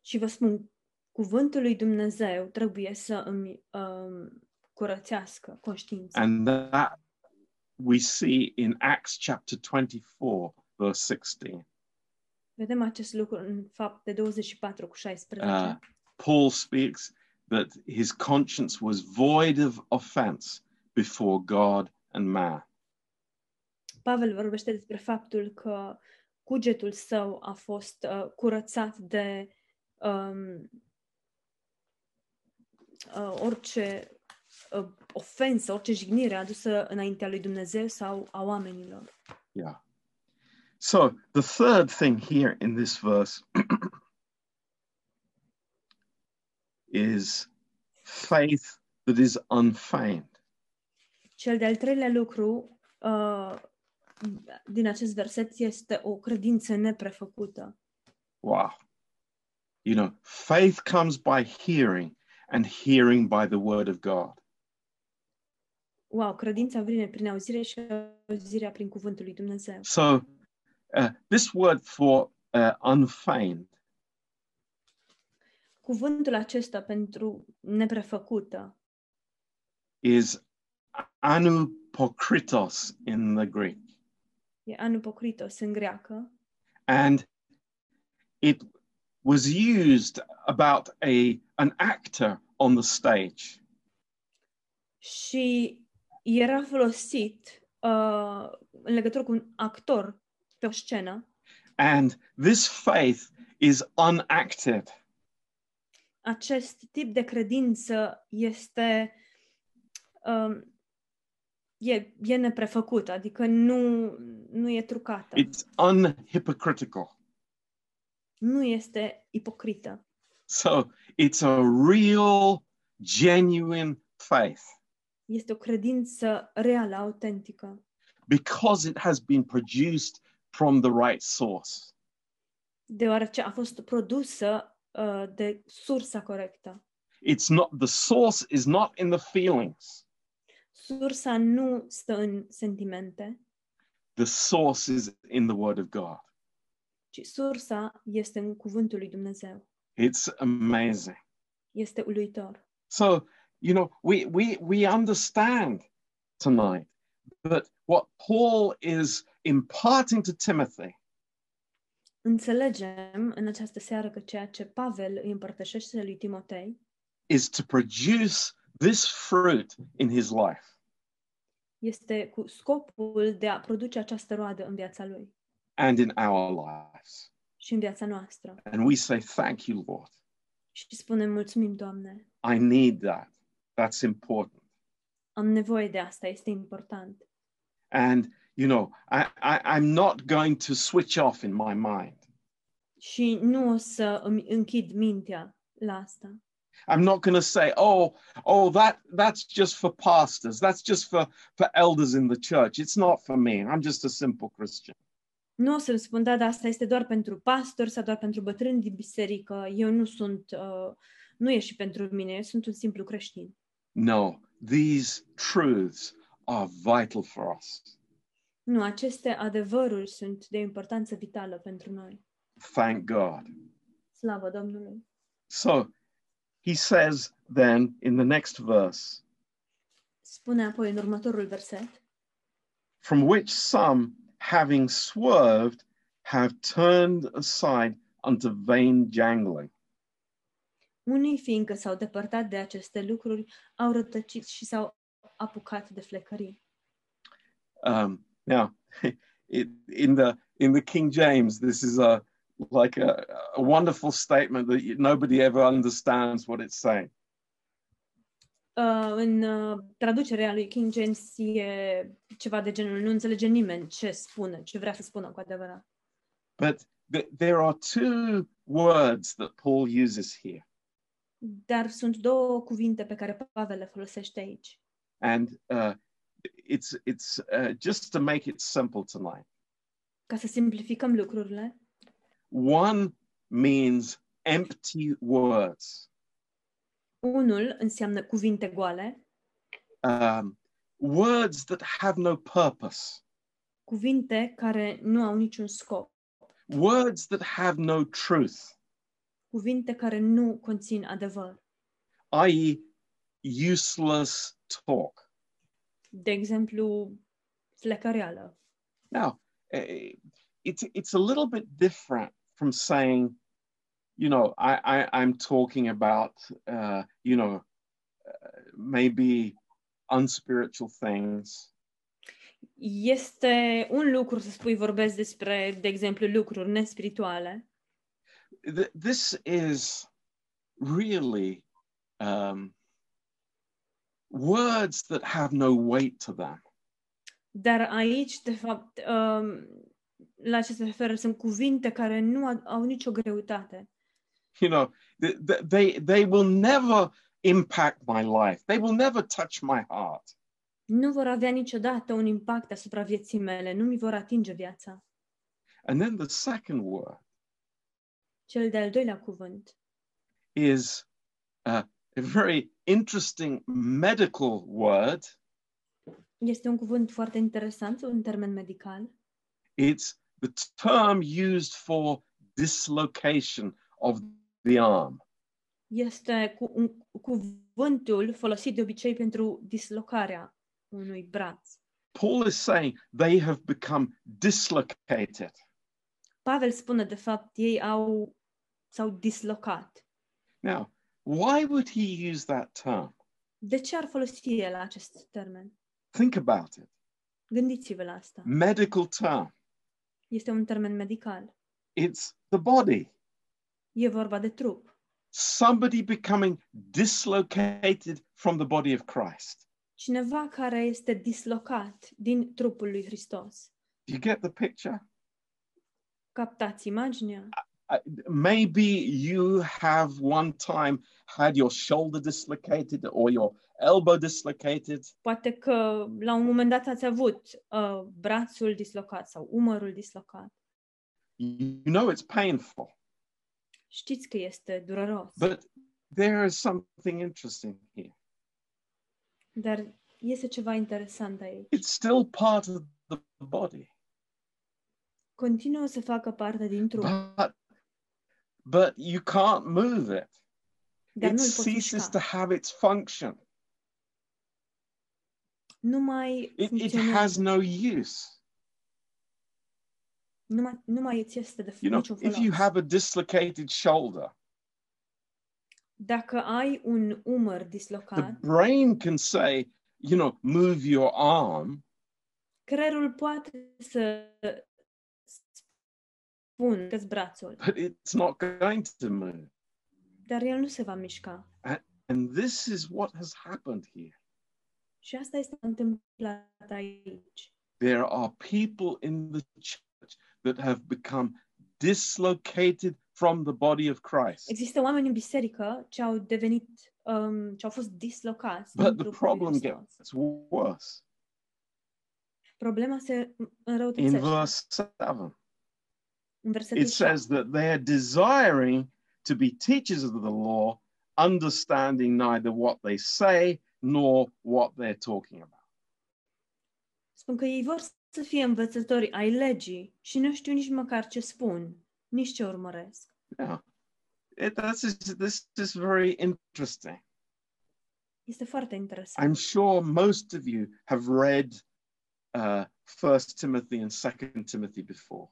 Și vă spun, cuvântul lui Dumnezeu trebuie să îmi um, curățească conștiința. And that we see in Acts chapter 24, verse 16. Vedem acest lucru în fapte 24 cu 16. Uh, Paul speaks that his conscience was void of offense before God and man. Pavel vorbește despre faptul că cugetul său a fost uh, curățat de um, uh, orice uh, ofensă, orice jignire adusă înaintea lui Dumnezeu sau a oamenilor. Yeah. So the third thing here in this verse [CLEARS THROAT] is faith that is unfeigned. Cel de-al treilea lucru uh, din acest verset este o credință neprefăcută. Wow. You know, faith comes by hearing, and hearing by the word of God. Wow, credința vine prin auzire și auzirea prin cuvântul lui Dumnezeu. So, uh, this word for uh, unfeigned Cuvântul acesta pentru neprefăcută is anupokritos in the Greek, e anupokritos în greacă and it was used about a an actor on the stage. și era folosit uh, în legătură cu un actor pe o scenă. And this faith is unacted. Acest tip de credință este um, e, e neprefăcut, adică nu, nu e trucată, It's unhypocritical. nu este ipocrită. So it's a real, genuine faith Este o credință reală, autentică, because it has been produced from the right source. deoarece a fost produsă uh, Uh, de sursa corectă. It's not the source is not in the feelings. Sursa nu stă în sentimente, The source is in the word of God. ci sursa este în cuvântul lui Dumnezeu. It's amazing. Este uluitor. So, you know, we we we understand tonight that what Paul is imparting to Timothy Înțelegem în această seară că ceea ce Pavel îi împărtășește lui Timotei is to produce this fruit in his life. este cu scopul de a produce această roadă în viața lui and in our lives. și în viața noastră. And we say, Thank you, Lord. Și spunem mulțumim, Doamne, I need that. That's important. Am nevoie de asta, este important. And, you know, I, I, I'm not going to switch off in my mind. Și nu o să îmi închid mintea la asta. I'm not going to say, oh, oh, that that's just for pastors. That's just for for elders in the church. It's not for me. I'm just a simple Christian. Nu o să spun, da, dar asta este doar pentru pastori sau doar pentru bătrâni din biserică. Eu nu sunt, uh, nu e și pentru mine, eu sunt un simplu creștin. No, these truths are vital for us. Nu, aceste adevăruri sunt de importanță vitală pentru noi. Thank God. Slavă Domnului! So he says then in the next verse, Spune apoi în următorul verset, from which some, having swerved, have turned aside unto vain jangling. unii fiindcă s-au depărtat de aceste lucruri, au rătăcit și s-au apucat de flecării. Um, now, it, [LAUGHS] in the in the King James, this is a like a, a wonderful statement that you, nobody ever understands what it's saying. Uh, în uh, traducerea lui King James e ceva de genul, nu înțelege nimeni ce spune, ce vrea să spună cu adevărat. But th- there are two words that Paul uses here, Dar sunt două cuvinte pe care Pavel le folosește aici. and uh, it's it's uh, just to make it simple tonight. Ca să simplificăm lucrurile, One means empty words, unul înseamnă cuvinte goale, um, words that have no purpose, cuvinte care nu au niciun scop, words that have no truth, cuvinte care nu conțin adevăr. i.e., useless talk. De exemplu, flecăreală. Now, eh, it's it's a little bit different from saying, you know, I, I I'm talking about, uh, you know, uh, maybe unspiritual things, Este un lucru să spui, vorbesc despre, de exemplu, lucruri nespirituale, Th- this is really um, words that have no weight to them. dar aici, de fapt, um, la ce se referă sunt cuvinte care nu au, au nicio greutate. You know, th- th- they they will never impact my life. They will never touch my heart. Nu vor avea niciodată un impact asupra vieții mele, nu mi vor atinge viața. And then the second word Cel de-al doilea cuvânt is uh, a very interesting medical word. este un cuvânt foarte interesant, un termen medical. It's the term used for dislocation of the arm. Este cu, un, cuvântul folosit de obicei pentru dislocarea unui braț. Paul is saying they have become dislocated. Pavel spune, de fapt, ei au s-au dislocat. Now, why would he use that term? De ce ar folosi el acest termen? Think about it. Gândiți-vă la asta. Medical term. Este un termen medical. It's the body. E vorba de trup. Somebody becoming dislocated from the body of Christ. Cineva care este dislocat din trupul lui Hristos. Do you get the picture? Captați imaginea? Maybe you have one time had your shoulder dislocated or your elbow dislocated. Poate că la un moment dat ați avut uh, brațul dislocat sau umărul dislocat. You know it's painful. Știți că este dureros, But there is something interesting here. dar este ceva interesant aici. It's still part of the body, Continuă să facă parte din trup, but but you can't move it. It nu îl poți ceases to have its function. Nu mai It, it has no use. nu mai, nu mai îți este de You know, if you have a dislocated shoulder, Dacă ai un umăr the brain can say, you know, move your arm, creierul poate să spună că brațul, but it's not going to move. dar el nu se va mișca. And this is what has happened here. Și asta este întâmplat aici. There are people in the church that have become dislocated from the body of Christ. Există oameni în biserică ce au devenit, um, ce au fost dislocați. din But the trupul lui problem Hristos. gets worse. Problema se In înrăutățește. verse 7, În versetul it says that they are desiring to be teachers of the law, understanding neither what they say nor what they're talking about. Spun că ei vor să fie învățători ai legii și nu știu nici măcar ce spun, nici ce urmăresc. Yeah. It, this, is, this is very interesting. Este foarte interesant. I'm sure most of you have read uh, First Timothy and Second Timothy before.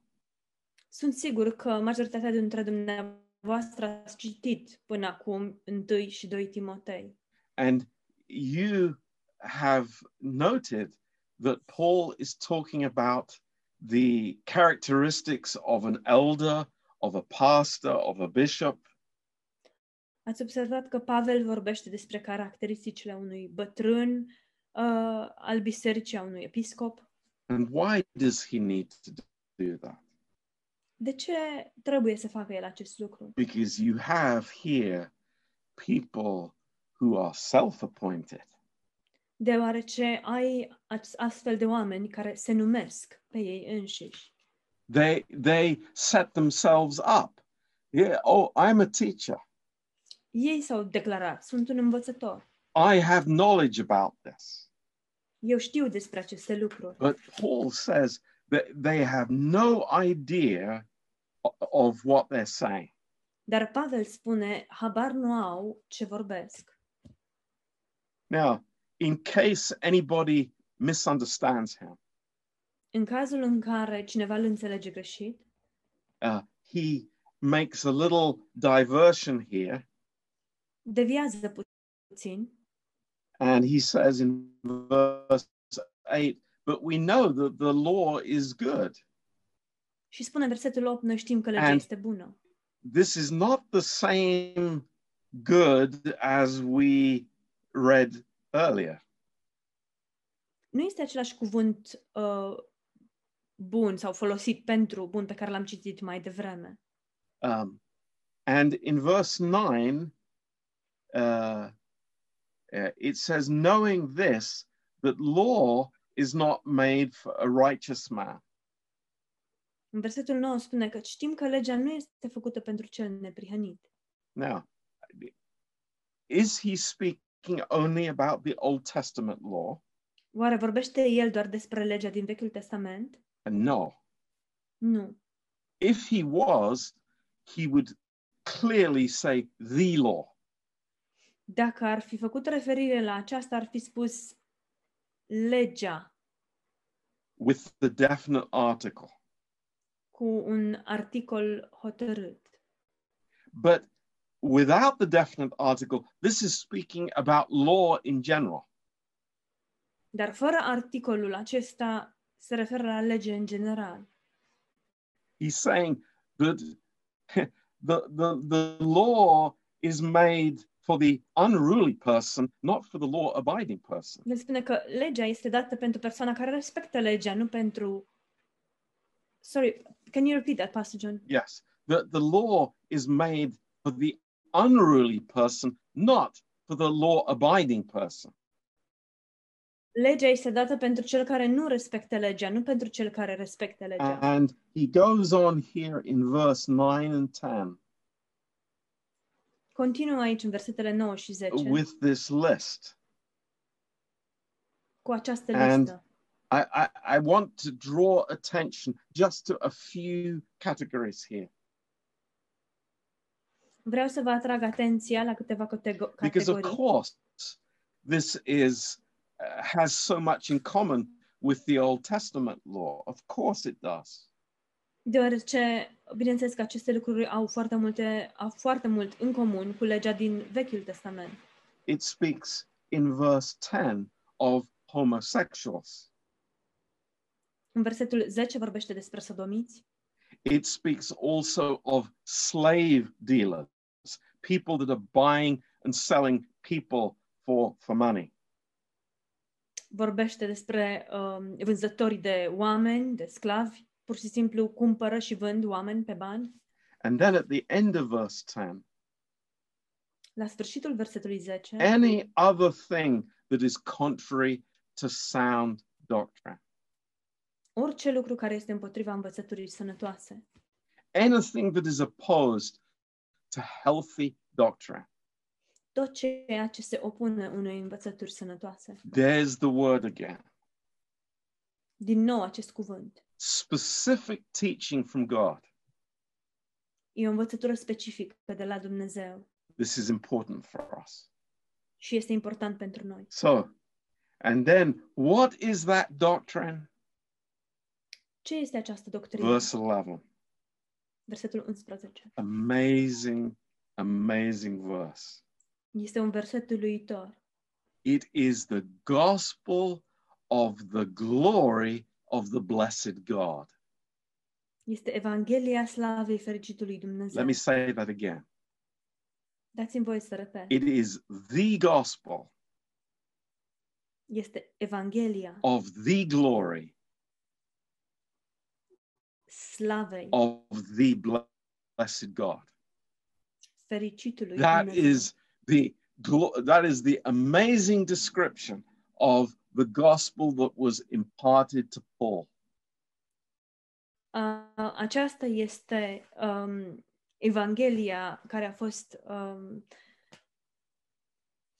Sunt sigur că majoritatea dintre dumneavoastră ați citit până acum 1 și 2 Timotei. And you have noted that Paul is talking about the characteristics of an elder, of a pastor, of a bishop, Ați observat că Pavel vorbește despre caracteristicile unui bătrân uh, al bisericii, a unui episcop. and why does he need to do that? De ce trebuie să facă el acest lucru? Because you have here people who are self appointed. Deoarece ai astfel de oameni care se numesc pe ei înșiși. They, they set themselves up. Yeah, oh, I'm a teacher. Ei s-au declarat, sunt un învățător. I have knowledge about this. Eu știu despre aceste lucruri. But Paul says they have no idea of what they're saying. Dar Pavel spune, habar nu au ce vorbesc. Now, in case anybody misunderstands him, În cazul în care cineva îl înțelege greșit, uh, he makes a little diversion here, deviază puțin and he says in verse 8, But we know that the law is good. și spune în versetul 8, noi știm că legea And- este bună. This is not the same good as we read earlier. Nu este același cuvânt uh, bun sau folosit pentru bun pe care l-am citit mai devreme. Um, and in verse 9, uh, uh, it says, knowing this, that law is not made for a righteous man, În versetul 9 spune că știm că legea nu este făcută pentru cel neprihănit. Now, is he speaking only about the Old Testament law? Oare vorbește el doar despre legea din Vechiul Testament? No. Nu. If he was, he would clearly say the law. Dacă ar fi făcut referire la aceasta, ar fi spus legea with the definite article. cu un articol hotărât. But without the definite article, this is speaking about law in general. Dar fără articolul acesta se referă la lege în general. He's saying that [LAUGHS] the, the, the law is made for the unruly person, not for the law abiding person. El spune că legea este dată pentru persoana care respectă legea, nu pentru... Sorry, can you repeat that, Pastor John? Yes, the, the law is made for the unruly person, not for the law abiding person. Legea este dată pentru cel care nu respectă legea, nu pentru cel care respectă legea. And he goes on here in verse 9 and 10 Continuă aici în versetele 9 și 10 with this list. cu această And- listă. I, I, I want to draw attention just to a few categories here Vreau să vă atrag atenția la câteva catego- because, of course, this is uh, has so much in common with the Old Testament law. Of course, it does. Deoarece, bineînțeles că aceste lucruri au foarte, multe, au foarte mult în comun cu legea din Vechiul Testament. It speaks in verse 10 of homosexuals. În versetul 10 vorbește despre sodomiți, It speaks also of slave dealers, people that are buying and selling people for, for money. Vorbește despre um, vânzătorii de oameni, de sclavi, pur și simplu cumpără și vând oameni pe bani. And then at the end of verse 10, La sfârșitul versetului 10, any other thing that is contrary to sound doctrine, orice lucru care este împotriva învățăturii sănătoase, anything that is opposed to healthy doctrine. tot ceea ce se opune unei învățături sănătoase. There's the word again. Din nou acest cuvânt. Specific teaching from God. E o învățătură specifică de la Dumnezeu This is important for us. și este important pentru noi. So, and then what is that doctrine? Ce este această doctrină? Verse 11. Versetul 11. Amazing, amazing verse. Este un verset uluitor. It is the gospel of the glory of the blessed God. Este Evanghelia slavei fericitului Dumnezeu. Let me say that again. Dați-mi voie să repet. It is the gospel Este Evanghelia of the glory slavei of the blessed God. fericitului That Dumnezeu. is the that is the amazing description of the gospel that was imparted to Paul. A, aceasta este um, Evanghelia care a fost um,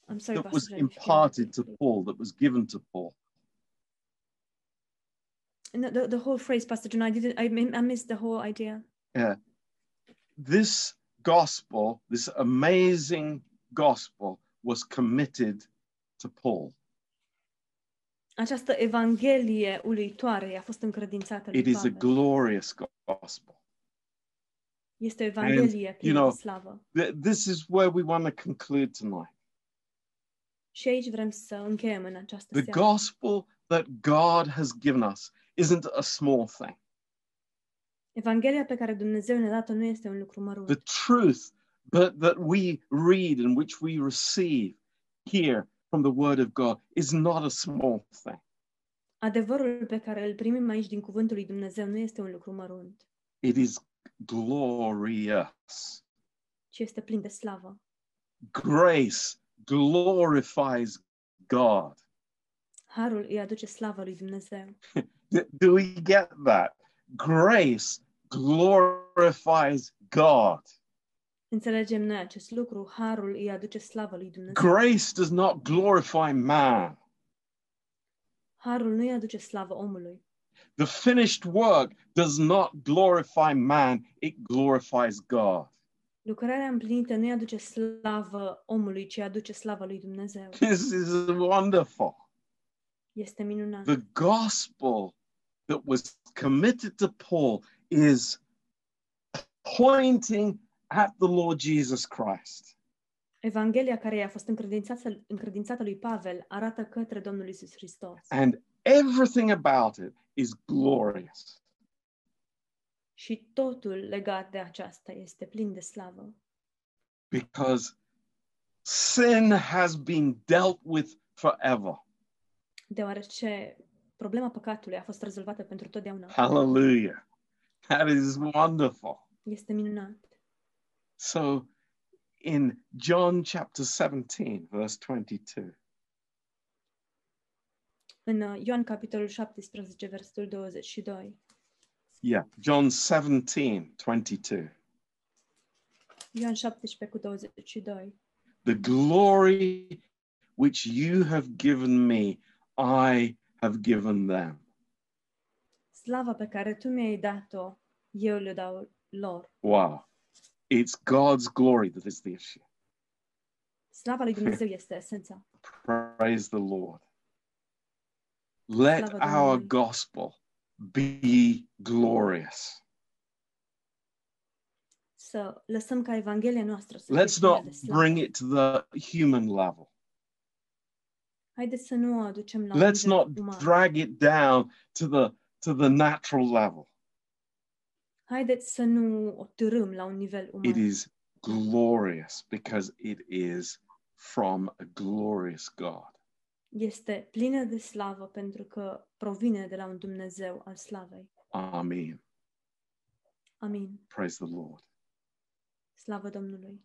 I'm sorry, that was Pastor, if you can imparted to Paul, that was given to Paul. No, the, the whole phrase, Pastor John, I didn't. I, I missed the whole idea. Yeah. This gospel, this amazing gospel, was committed to Paul. Această Evanghelie uluitoare a fost încredințată lui It is a Pavel. glorious gospel. Este o Evanghelie you plină know, de slavă. Th- This is where we want to conclude tonight. Și aici vrem să încheiem în această The seară. gospel that God has given us isn't a small thing. Evanghelia pe care Dumnezeu ne-a dat-o nu este un lucru mărunt. The truth that, that we read and which we receive here from the Word of God is not a small thing. Adevărul pe care îl primim aici din cuvântul lui Dumnezeu nu este un lucru mărunt, It is glorious. ci este plin de slavă. Grace glorifies God. Harul îi aduce slavă lui Dumnezeu. [LAUGHS] D- Do we get that? Grace glorifies God. Înțelegem acest lucru, harul îi aduce slavă lui Dumnezeu. Grace does not glorify man. Harul nu îi aduce slavă omului. The finished work does not glorify man, it glorifies God. Lucrarea împlinită nu îi aduce slavă omului, ci aduce slavă lui Dumnezeu. This is wonderful. Este minunat. The gospel that was committed to Paul is pointing at the Lord Jesus Christ. Evanghelia care i-a fost încredințată, încredințată lui Pavel arată către Domnul Isus Hristos. And everything about it is glorious. Și totul legat de aceasta este plin de slavă. because sin has been dealt with forever. Deoarece problema păcatului a fost rezolvată pentru totdeauna. Hallelujah. That is wonderful. Este minunat. So in John chapter 17, verse 22, În uh, Ioan capitolul 17, versetul 22. yeah, John 17, 22, Ioan 17 cu 22. the glory which you have given me, I have given them. Slava pe care tu mi-ai dat-o, eu le dau lor. Wow. It's God's glory that is the issue. Slava lui Dumnezeu este esența. Praise the Lord. Let our gospel be glorious. Să lăsăm ca Evanghelia noastră să Let's not bring it to the human level. Haideți să nu o aducem la Let's not drag it down to the to the natural level. Haideți să nu o târâm la un nivel uman. It is glorious because it is from a glorious God. Este plină de slavă pentru că provine de la un Dumnezeu al slavei. Amen. Amin. Praise the Lord. Slavă Domnului.